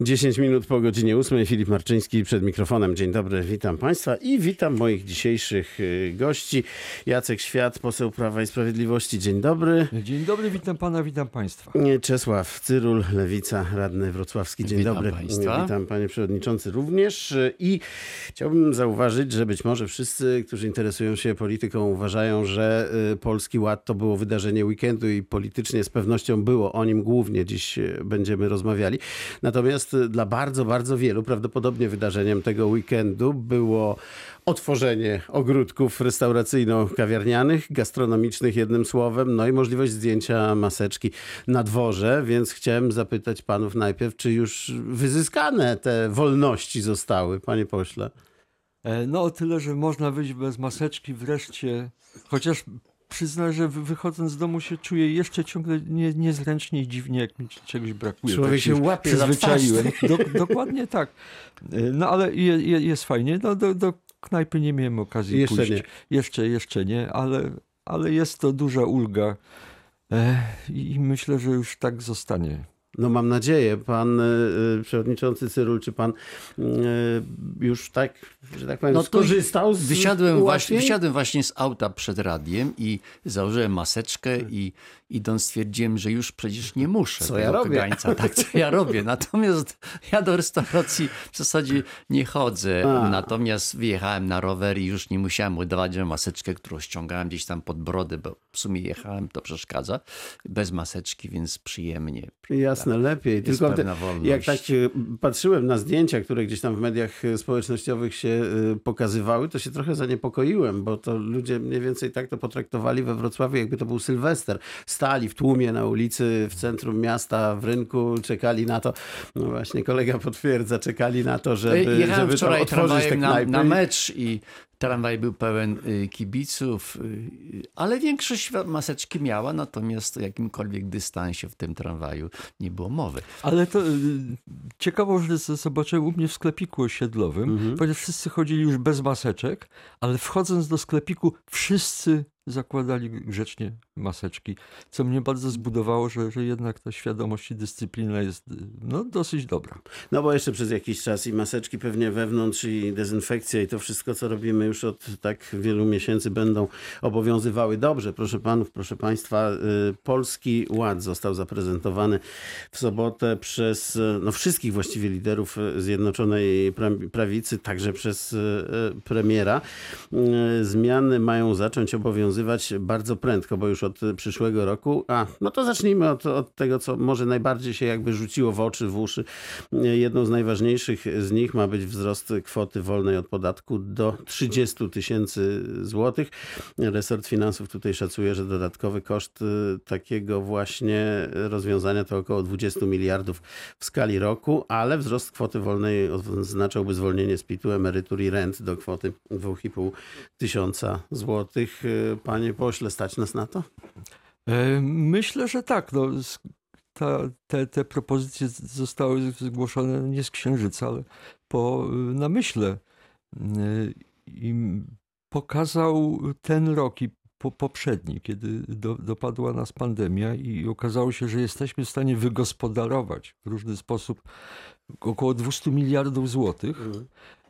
10 minut po godzinie 8. Filip Marczyński przed mikrofonem. Dzień dobry, witam Państwa i witam moich dzisiejszych y, gości. Jacek Świat, poseł Prawa i Sprawiedliwości. Dzień dobry. Dzień dobry, witam pana, witam państwa. Czesław Cyrul, Lewica, radny wrocławski. Dzień Witam dobry. państwa. Witam panie przewodniczący również. I chciałbym zauważyć, że być może wszyscy, którzy interesują się polityką, uważają, że y, Polski Ład to było wydarzenie weekendu i politycznie z pewnością było o nim głównie dziś y, będziemy rozmawiali. Natomiast y, dla bardzo, bardzo wielu prawdopodobnie wydarzeniem tego weekendu było otworzenie ogródków restauracyjno-kawiarnianych, gastronomicznych jednym słowem, no i możliwość zdjęcia maseczki na dworze, więc chciałem zapytać panów najpierw, czy już wyzyskane te wolności zostały, panie pośle? E, No o tyle, że można wyjść bez maseczki wreszcie, chociaż przyznam, że wy- wychodząc z domu się czuję jeszcze ciągle nie, niezręcznie i dziwnie, jak mi czegoś brakuje. Człowiek Tak się łapie za przyzwyczaiłem. Do, dokładnie tak. E, No ale je, je, jest fajnie. No, do, do knajpy nie miałem okazji Jeszcze pójść. nie. Jeszcze, jeszcze nie, ale, ale jest to duża ulga. E, I myślę, że już tak zostanie. No mam nadzieję, pan y, y, przewodniczący Cyrul, czy pan y, już tak, że tak powiem, No skorzystał z Wysiadłem właśnie, wysiadłem właśnie z auta przed radiem i założyłem maseczkę i idąc stwierdziłem, że już przecież nie muszę. Co ja robię? kagańca. Tak, co ja robię. Natomiast ja do restauracji w zasadzie nie chodzę. A. Natomiast wyjechałem na rower i już nie musiałem udawać, że maseczkę, którą ściągałem gdzieś tam pod brodę, bo w sumie jechałem, to przeszkadza, bez maseczki, więc przyjemnie. Jasne, lepiej. Jest Tylko te, pewna wolność. jak tak patrzyłem na zdjęcia, które gdzieś tam w mediach społecznościowych się e, pokazywały, to się trochę zaniepokoiłem, bo to ludzie mniej więcej tak to potraktowali we Wrocławiu, jakby to był Sylwester. Stali w tłumie na ulicy, w centrum miasta, w rynku, czekali na to. No właśnie, kolega potwierdza, czekali na to, żeby, Jechałem żeby wczoraj otworzyć te na, na mecz i tramwaj był pełen y, kibiców, y, ale większość maseczki miała, natomiast o jakimkolwiek dystansie w tym tramwaju nie było mowy. Ale to y, ciekawo, że zobaczyłem u mnie w sklepiku osiedlowym, Mhm. ponieważ wszyscy chodzili już bez maseczek, ale wchodząc do sklepiku wszyscy zakładali grzecznie maseczki, co mnie bardzo zbudowało, że, że jednak ta świadomość i dyscyplina jest y, no, dosyć dobra. No bo jeszcze przez jakiś czas i maseczki pewnie wewnątrz i dezynfekcja i to wszystko, co robimy już od tak wielu miesięcy będą obowiązywały. Dobrze, proszę panów, proszę państwa, y, Polski Ład został zaprezentowany w sobotę przez y, no, wszystkich właściwie liderów Zjednoczonej Pra- Prawicy, także przez premiera. Zmiany mają zacząć obowiązywać bardzo prędko, bo już od y, przyszłego roku. A, no to zacznijmy od, od tego, co może najbardziej się jakby rzuciło w oczy, w uszy. Jedną z najważniejszych z nich ma być wzrost kwoty wolnej od podatku do 30 tysięcy złotych. Resort Finansów tutaj szacuje, że dodatkowy koszt y, takiego właśnie rozwiązania to około 20 miliardów w skali roku, ale wzrost kwoty wolnej oznaczałby zwolnienie z PIT-u, emerytur i rent do kwoty 2,5 tysiąca złotych. Y, Panie pośle, stać nas na to? E, Myślę, że tak. No, ta, te, te propozycje zostały zgłoszone nie z księżyca, ale po y, namyśle. Y, I pokazał ten rok i po, poprzedni, kiedy do, dopadła nas pandemia i okazało się, że jesteśmy w stanie wygospodarować w różny sposób około 200 miliardów złotych.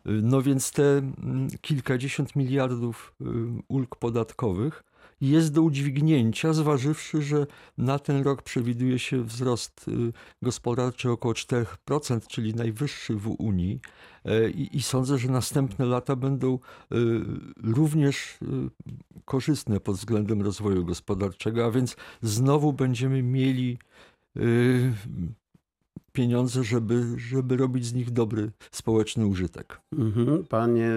No więc te kilkadziesiąt miliardów y, ulg podatkowych jest do udźwignięcia, zważywszy, że na ten rok przewiduje się wzrost y, gospodarczy około 4%, czyli najwyższy w Unii. E, I, I sądzę, że następne lata będą y, również y, korzystne pod względem rozwoju gospodarczego, a więc znowu będziemy mieli pieniądze, żeby, żeby robić z nich dobry społeczny użytek. Mhm. Panie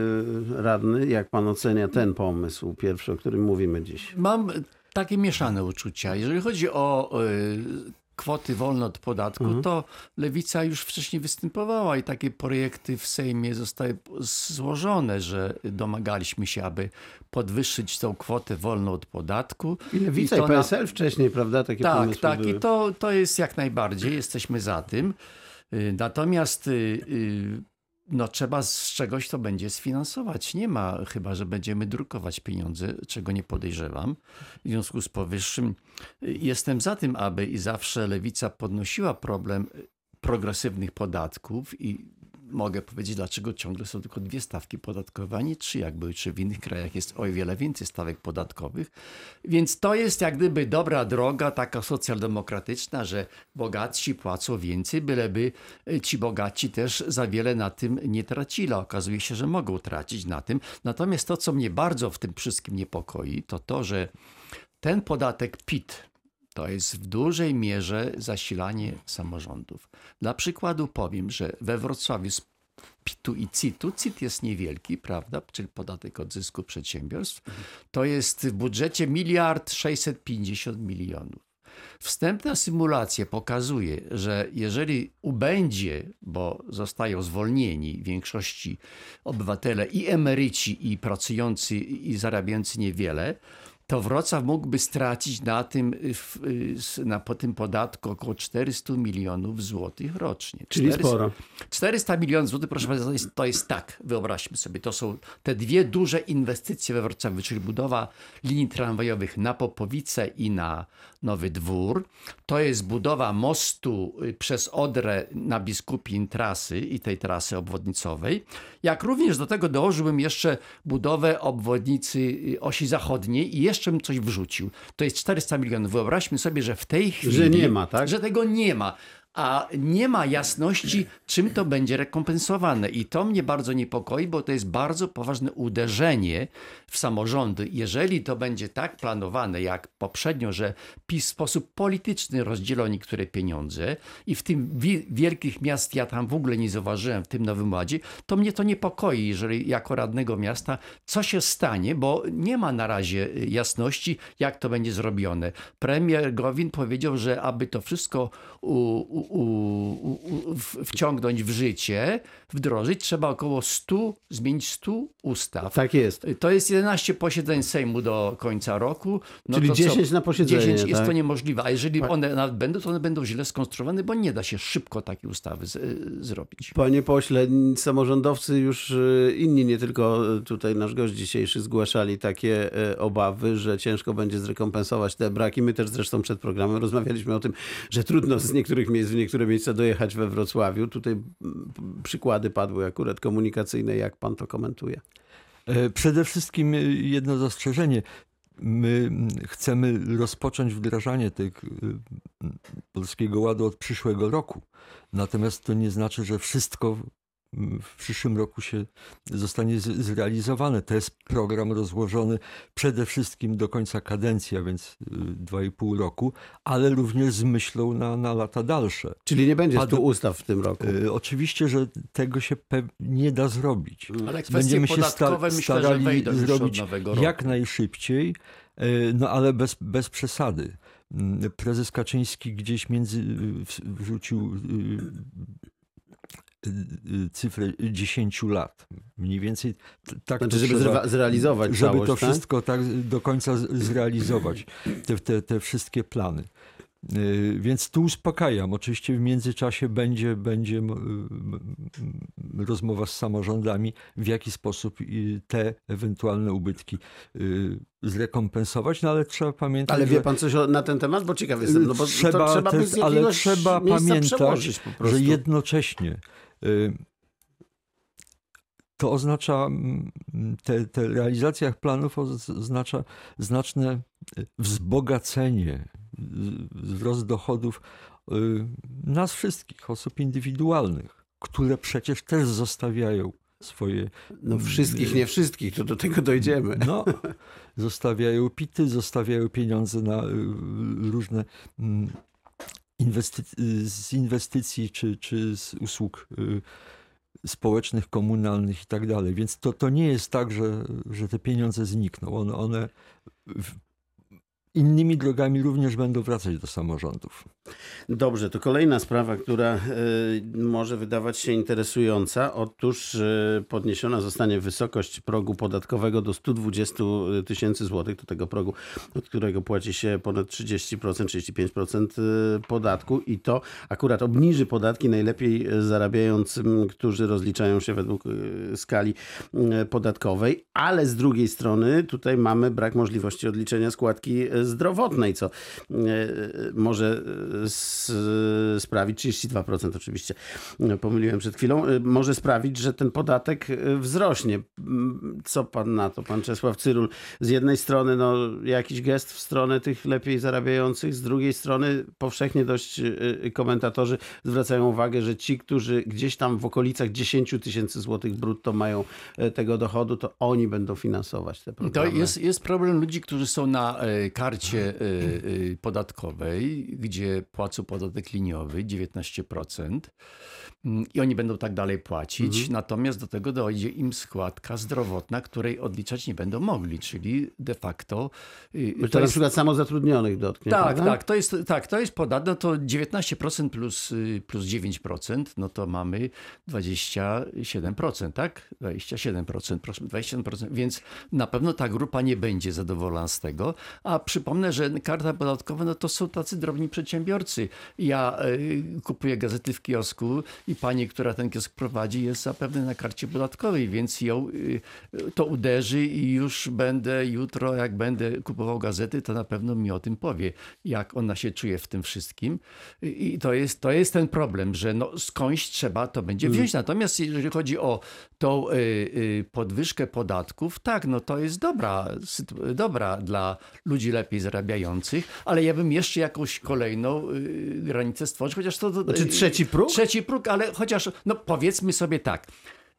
radny, jak pan ocenia ten pomysł pierwszy, o którym mówimy dziś? Mam takie mieszane uczucia. Jeżeli chodzi o y, kwoty wolne od podatku, Mhm. to Lewica już wcześniej występowała i takie projekty w Sejmie zostały złożone, że domagaliśmy się, aby podwyższyć tą kwotę wolną od podatku. I Lewica i, to na- PSL wcześniej, prawda? Takie Tak, tak. były. I to, to jest jak najbardziej, jesteśmy za tym. Y, Natomiast y, y, no, trzeba z czegoś to będzie sfinansować. Nie ma, chyba że będziemy drukować pieniądze, czego nie podejrzewam. W związku z powyższym y, jestem za tym, aby i zawsze lewica podnosiła problem progresywnych podatków i mogę powiedzieć, dlaczego ciągle są tylko dwie stawki podatkowe, a nie trzy, jak były, czy w innych krajach jest o wiele więcej stawek podatkowych. Więc to jest jak gdyby dobra droga, taka socjaldemokratyczna, że bogatsi płacą więcej, byleby y, ci bogaci też za wiele na tym nie tracili. Okazuje się, że mogą tracić na tym. Natomiast to, co mnie bardzo w tym wszystkim niepokoi, to to, że ten podatek PIT, to jest w dużej mierze zasilanie samorządów. Dla przykładu powiem, że we Wrocławiu z PIT-u i CIT-u, CIT jest niewielki, prawda, czyli podatek od zysku przedsiębiorstw, to jest w budżecie miliard 650 milionów. Wstępna symulacja pokazuje, że jeżeli ubędzie, bo zostają zwolnieni w większości obywatele i emeryci, i pracujący, i zarabiający niewiele, to Wrocław mógłby stracić na tym, y, y, na, po tym podatku około 400 milionów złotych rocznie. Czyli 400 sporo. 400 milionów złotych, proszę Państwa, to jest, to jest tak, wyobraźmy sobie, to są te dwie duże inwestycje we Wrocławiu, czyli budowa linii tramwajowych na Popowice i na Nowy Dwór. To jest budowa mostu y, przez Odrę na Biskupin trasy i tej trasy obwodnicowej. Jak również do tego dołożyłbym jeszcze budowę obwodnicy osi zachodniej i jeszcze bym coś wrzucił. To jest 400 milionów. Wyobraźmy sobie, że w tej chwili... Że nie ma, tak? Że tego nie ma. A nie ma jasności, czym to będzie rekompensowane. I to mnie bardzo niepokoi, bo to jest bardzo poważne uderzenie w samorządy. Jeżeli to będzie tak planowane jak poprzednio, że PiS w sposób polityczny rozdzielą niektóre pieniądze i w tym wi- wielkich miast ja tam w ogóle nie zauważyłem w tym Nowym Ładzie, to mnie to niepokoi, jeżeli jako radnego miasta co się stanie, bo nie ma na razie y, jasności, jak to będzie zrobione. Premier Gowin powiedział, że aby to wszystko u, u, u, u, wciągnąć w życie, wdrożyć, trzeba około 100, zmienić 100 ustaw. Tak jest. To jest 11 posiedzeń Sejmu do końca roku. No Czyli to co? 10 na posiedzenie, 10 jest tak? to niemożliwe. A jeżeli one nawet będą, to one będą źle skonstruowane, bo nie da się szybko takiej ustawy z, y, zrobić. Panie pośle, samorządowcy już y, inni, nie tylko y, tutaj nasz gość dzisiejszy, zgłaszali takie obawy, że ciężko będzie zrekompensować te braki. My też zresztą przed programem rozmawialiśmy o tym, że trudno z niektórych miejsc niektóre miejsca dojechać we Wrocławiu. Tutaj przykłady padły akurat komunikacyjne. Jak pan to komentuje? E, Przede wszystkim e, jedno zastrzeżenie. My chcemy rozpocząć wdrażanie tego Polskiego Ładu od przyszłego roku. Natomiast to nie znaczy, że wszystko w przyszłym roku się zostanie zrealizowane. To jest program rozłożony przede wszystkim do końca kadencji, a więc y, dwa i pół roku, ale również z myślą na, na lata dalsze. Czyli nie będzie Padł- 100 ustaw w tym roku. Y, Oczywiście, że tego się nie da zrobić. Ale Będziemy się sta- myślę, starali od zrobić jak najszybciej, e, no ale bez, bez przesady. Mm, Prezes Kaczyński gdzieś między y, wrzucił y, y, cyfrę 10 lat. Mniej więcej tak Znaczy, to żeby trzeba, zrealizować żeby całość, to tak? wszystko tak do końca zrealizować, te, te, te wszystkie plany. Y, Więc tu uspokajam. Oczywiście w międzyczasie będzie, będzie rozmowa z samorządami, w jaki sposób y, te ewentualne ubytki y, zrekompensować, no ale trzeba pamiętać, Ale wie pan coś o, na ten temat? Bo ciekaw jestem, no bo trzeba, to trzeba też- ale trzeba pamiętać, że jednocześnie y, to oznacza, te, te realizacja planów oz- oznacza znaczne y, wzbogacenie, y, wzrost dochodów y, nas wszystkich, osób indywidualnych, które przecież też zostawiają swoje No wszystkich, nie wszystkich, to do tego dojdziemy. no, zostawiają pity, zostawiają pieniądze na y, różne z inwestycji czy, czy z usług y, społecznych, komunalnych i tak dalej. Więc to, to nie jest tak, że, że te pieniądze znikną. One, one innymi drogami również będą wracać do samorządów. Dobrze, to kolejna sprawa, która y, może wydawać się interesująca. Otóż y, podniesiona zostanie wysokość progu podatkowego do 120 tysięcy złotych, do tego progu, od którego płaci się ponad 30%, 35% y, podatku. I to akurat obniży podatki najlepiej zarabiającym, którzy rozliczają się według skali podatkowej, ale z drugiej strony tutaj mamy brak możliwości odliczenia składki zdrowotnej, co e, może e, sprawić, 32% oczywiście, e, pomyliłem przed chwilą, e, może sprawić, że ten podatek e, wzrośnie. M, Co pan na to, pan Czesław Cyrul? Z jednej strony no, jakiś gest w stronę tych lepiej zarabiających, z drugiej strony powszechnie dość komentatorzy zwracają uwagę, że ci, którzy gdzieś tam w okolicach 10 tysięcy złotych brutto mają tego dochodu, to oni będą finansować te To programy. jest, jest problem ludzi, którzy są na karcie podatkowej, gdzie płacą podatek liniowy 19% mm, i oni będą tak dalej płacić. Mhm. Natomiast do tego dojdzie im składka zdrowotna, której odliczać nie będą mogli, czyli de facto y, Bo to na przykład samozatrudnionych dotknie, tak, prawda? tak, to jest, tak, to jest podatek, no to 19% plus, y, plus 9%, no to mamy 27%, tak? 27%, proszę, 27%, więc na pewno ta grupa nie będzie zadowolona z tego, a przypomnę, że karta podatkowa, no to są tacy drobni przedsiębiorcy. Ja y, kupuję gazety w kiosku i pani, która ten kiosk prowadzi, jest zapewne na karcie podatkowej, więc ją y, to uderzy i już będę jutro, jak będę kupował gazety, to na pewno mi o tym powie, jak ona się czuje w tym wszystkim. I to jest, to jest ten problem, że no skądś trzeba to będzie wziąć. Natomiast jeżeli chodzi o tą y, y, podwyżkę podatków, tak, no to jest dobra, dobra dla ludzi lepiej zarabiających, ale ja bym jeszcze jakąś kolejną granicę stworzył, chociaż to... to Znaczy trzeci próg? Trzeci próg, ale chociaż, no powiedzmy sobie tak,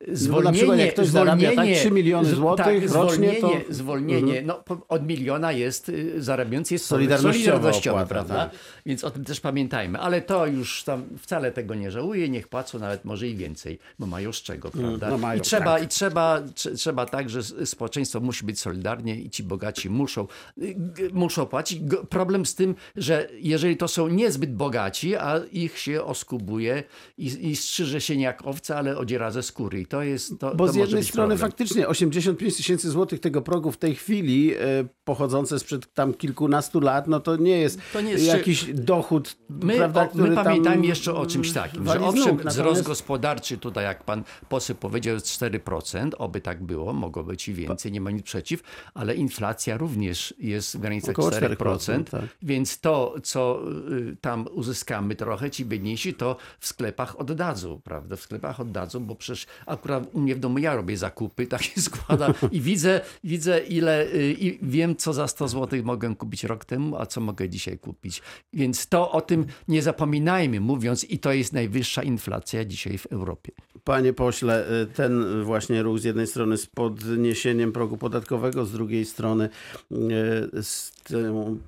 No, na Zwolnienie, przykład jak ktoś zarabia, tak, zwolnienie- 3 miliony z- złotych tak, rocznie, to- zwolnienie, zwolnienie no, od miliona jest, y, zarabiający jest solidarnościowy, opłata, prawda? tak. Więc o tym też pamiętajmy. Ale to już tam wcale tego nie żałuję, niech płacą nawet może i więcej, bo mają z czego, prawda? no mają, I trzeba, tak. i trzeba, trze- trzeba tak, że społeczeństwo musi być solidarnie i ci bogaci muszą, y, muszą płacić. Problem z tym, że jeżeli to są niezbyt bogaci, a ich się oskubuje i, i strzyże się nie jak owce, ale odziera ze skóry. I to jest, to, Bo to z jednej strony problem. faktycznie 85 tysięcy złotych tego progu w tej chwili, e, pochodzące sprzed tam kilkunastu lat, no to nie jest, To nie jest jakiś dochód, My, prawda, o, my pamiętajmy jeszcze o czymś takim, że owszem, nóg, wzrost natomiast- gospodarczy tutaj, jak pan poseł powiedział, jest 4%, oby tak było, mogło być i więcej, nie ma nic przeciw, ale inflacja również jest w granicach Około 4%, 4%, tak. więc to, co y, tam uzyskamy trochę, ci biedniejsi, to w sklepach oddadzą, prawda? W sklepach oddadzą, bo przecież akurat u mnie w domu ja robię zakupy, tak się składa i widzę, widzę ile, y, i wiem, co za 100 zł mogłem kupić rok temu, a co mogę dzisiaj kupić. Więc to o tym nie zapominajmy, mówiąc, i to jest najwyższa inflacja dzisiaj w Europie. Panie pośle, y, ten właśnie ruch z jednej strony z podniesieniem progu podatkowego, z drugiej strony y, z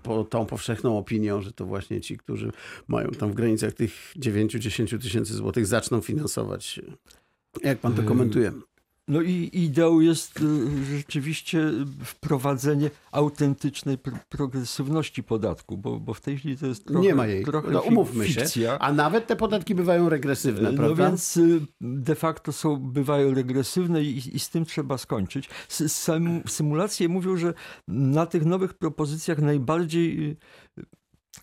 tą, tą powszechną opinią, że to właśnie ci, którzy mają tam w granicach tych 9-10 tysięcy złotych zaczną finansować. Jak pan to komentuje? No i ideą jest y, rzeczywiście wprowadzenie autentycznej pr- progresywności podatku, bo, bo w tej chwili to jest trochę, Nie ma jej. trochę No, umówmy się. fikcja. A nawet te podatki bywają regresywne, No prawda? więc y, de facto są, bywają regresywne i, i z tym trzeba skończyć. Symulacje mówią, że na tych nowych propozycjach najbardziej y,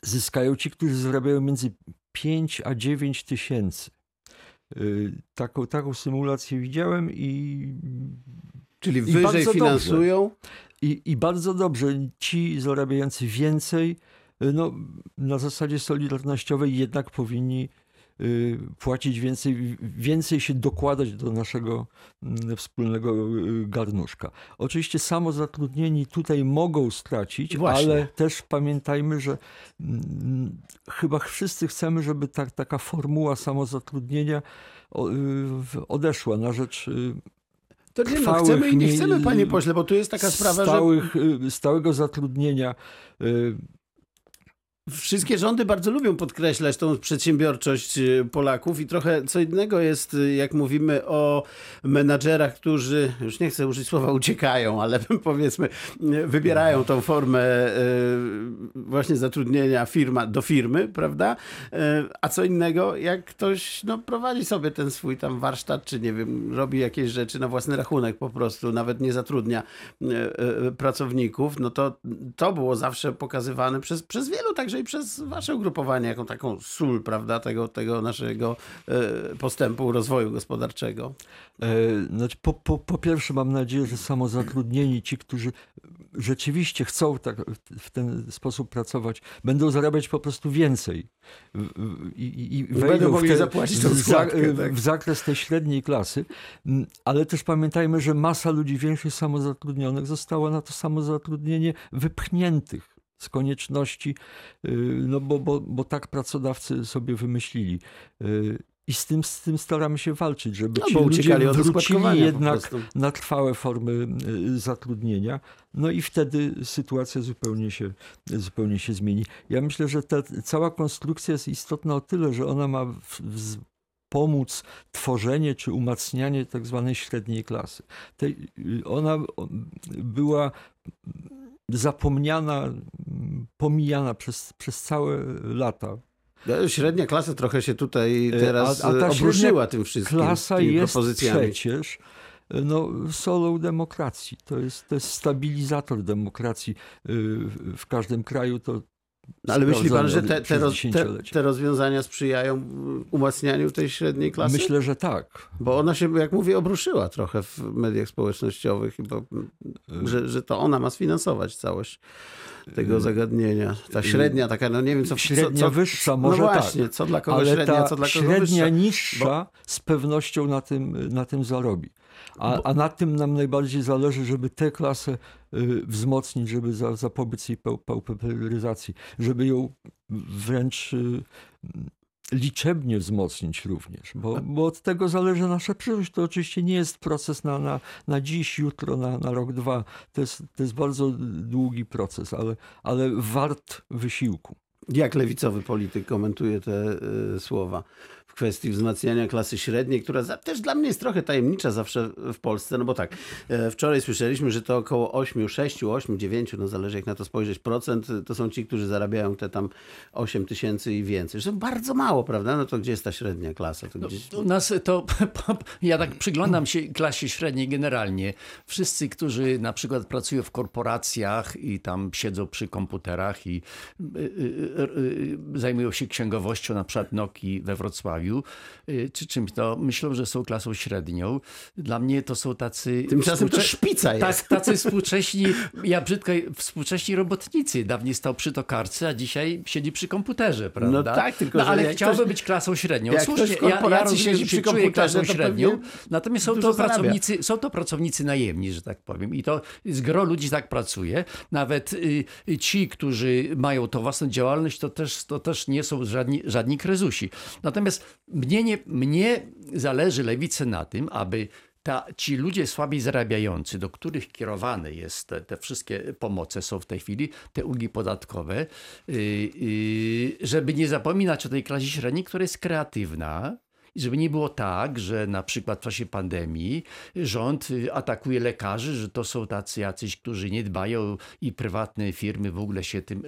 zyskają ci, którzy zarabiają między 5 a 9 tysięcy. Y, Taką, taką symulację widziałem i Czyli I wyżej finansują. I, I bardzo dobrze, ci zarabiający więcej, y, no, na zasadzie solidarnościowej jednak powinni płacić więcej, więcej się dokładać do naszego mm, wspólnego y, garnuszka. Oczywiście samozatrudnieni tutaj mogą stracić, Właśnie. ale też pamiętajmy, że mm, chyba wszyscy chcemy, żeby ta, taka formuła samozatrudnienia y, odeszła na rzecz y, To nie, no, chcemy i nie chcemy, panie pośle, bo tu jest taka sprawa, że stałych, y, stałego zatrudnienia. Wszystkie rządy bardzo lubią podkreślać tą przedsiębiorczość y, Polaków i trochę co innego jest, y, jak mówimy o menadżerach, którzy, już nie chcę użyć słowa uciekają, ale powiedzmy y, wybierają tą formę właśnie zatrudnienia firma do firmy, prawda? A co innego, jak ktoś no, prowadzi sobie ten swój tam warsztat, czy nie wiem, robi jakieś rzeczy na własny rachunek po prostu, nawet nie zatrudnia pracowników, no to to było zawsze pokazywane przez, przez wielu, także i przez wasze ugrupowanie, jako taką sól, prawda, tego, tego naszego y, postępu, rozwoju gospodarczego. e, Znaczy, po, po, po pierwsze, mam nadzieję, że samozatrudnieni, ci, którzy rzeczywiście chcą tak, w ten sposób pracować, będą zarabiać po prostu więcej. W- w- I, i, wejdą w, mogli te, zapłacić tą w, za, składkę, tak. w zakres tej średniej klasy. Mm, Ale też pamiętajmy, że masa ludzi większych samozatrudnionych została na to samozatrudnienie wypchniętych z konieczności, y, no bo, bo, bo tak pracodawcy sobie wymyślili. Y, I z tym, z tym staramy się walczyć, żeby No, ci ludzie wrócili jednak na trwałe formy y, zatrudnienia. No i wtedy sytuacja zupełnie się, zupełnie się zmieni. Ja myślę, że ta cała konstrukcja jest istotna o tyle, że ona ma w, w, pomóc tworzenie czy umacnianie tak zwanej średniej klasy. Tej, ona była zapomniana, pomijana przez, przez całe lata. No, Średnia klasa trochę się tutaj E, teraz a- a ta e, obruszyła tym wszystkim. Klasa jest przecież no, solą demokracji. To jest, to jest stabilizator demokracji w każdym kraju. To No, ale myśli pan, że te, te, roz, te, te rozwiązania sprzyjają mm, umacnianiu tej średniej klasy? Myślę, że tak. Bo ona się, jak mówię, obruszyła trochę w mediach społecznościowych, bo, że, że to ona ma sfinansować całość tego zagadnienia. Ta średnia taka, no nie wiem, co... Średnia co, co, wyższa może No tak. właśnie, co dla kogo Ale średnia, co dla kogo średnia niższa z pewnością na tym, na tym zarobi. A, a na tym nam najbardziej zależy, żeby tę klasę y, wzmocnić, żeby za, zapobiec jej pau- pauperyzacji, żeby ją wręcz y, liczebnie wzmocnić również, bo, bo od tego zależy nasza przyszłość. To oczywiście nie jest proces na, na, na dziś, jutro, na, na rok, dwa. To jest, to jest bardzo długi proces, ale, ale wart wysiłku. Jak lewicowy polityk komentuje te y, słowa kwestii wzmacniania klasy średniej, która za, też dla mnie jest trochę tajemnicza zawsze w Polsce, no bo tak, e, wczoraj słyszeliśmy, że to około 8, 6, 8, 9, no zależy jak na to spojrzeć, procent y, to są ci, którzy zarabiają te tam 8 tysięcy i więcej. Że to bardzo mało, prawda? No to gdzie jest ta średnia klasa? To gdzieś... U nas to, ja tak przyglądam się klasie średniej generalnie. Wszyscy, którzy na przykład pracują w korporacjach i tam siedzą przy komputerach i y, y, y, y, zajmują się księgowością, na przykład Nokii we Wrocławiu, y, czy czymś, to myślą, że są klasą średnią. Dla mnie to są tacy... Tymczasem to współcze- szpica jest. Tak, tacy współcześni, ja brzydko, współcześni robotnicy. Dawniej stał przy tokarce, a dzisiaj siedzi przy komputerze, prawda? No tak, tylko no, ale chciałby ktoś- być klasą średnią. jak Słusznie, ktoś w ja, ja korporacji rozumiem, siedzi przy komputerze, klasą to średnią, natomiast są to, zarabia. pracownicy, są to pracownicy najemni, że tak powiem. I to z gro ludzi tak pracuje. Nawet y, ci, którzy mają tą własną działalność, to też, to też nie są żadni, żadni krezusi. Natomiast mnie, nie, mnie zależy lewicy na tym, aby ta, ci ludzie słabiej zarabiający, do których kierowane jest te, te wszystkie pomoce, są w tej chwili, te ulgi podatkowe, yy, yy, żeby nie zapominać o tej klasie średniej, która jest kreatywna, i żeby nie było tak, że na przykład w czasie pandemii rząd y, atakuje lekarzy, że to są tacy jacyś, którzy nie dbają i prywatne firmy w ogóle się tym,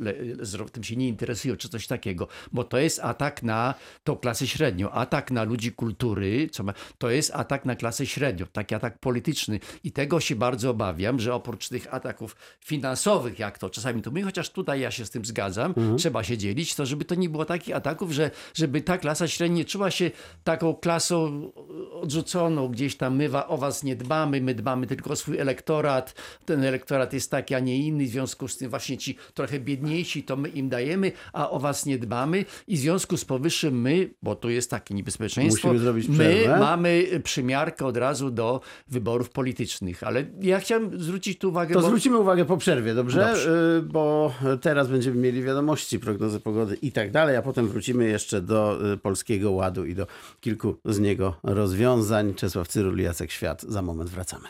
tym się nie interesują, czy coś takiego. Bo to jest atak na tą klasę średnią, atak na ludzi kultury, co ma, to jest atak na klasę średnią, taki atak polityczny. I tego się bardzo obawiam, że oprócz tych ataków finansowych, jak to czasami tu my, chociaż tutaj ja się z tym zgadzam, trzeba się dzielić, to żeby to nie było takich ataków, że żeby ta klasa średnia czuła się taką klasą odrzuconą, gdzieś tam my wa- o was nie dbamy, my dbamy tylko o swój elektorat, ten elektorat jest taki, a nie inny, w związku z tym właśnie ci trochę biedniejsi, to my im dajemy, a o was nie dbamy i w związku z powyższym my, bo tu jest takie niebezpieczeństwo, Musimy zrobić my mamy przymiarkę od razu do wyborów politycznych, ale ja chciałem zwrócić tu uwagę, To bo... zwrócimy uwagę po przerwie, dobrze? Dobrze. Y, Bo teraz będziemy mieli wiadomości, prognozy pogody i tak dalej, a potem wrócimy jeszcze do y, Polskiego Ładu i do kilku z niego rozwiązań. Czesław Cyrul, Jacek Świat. Za moment wracamy.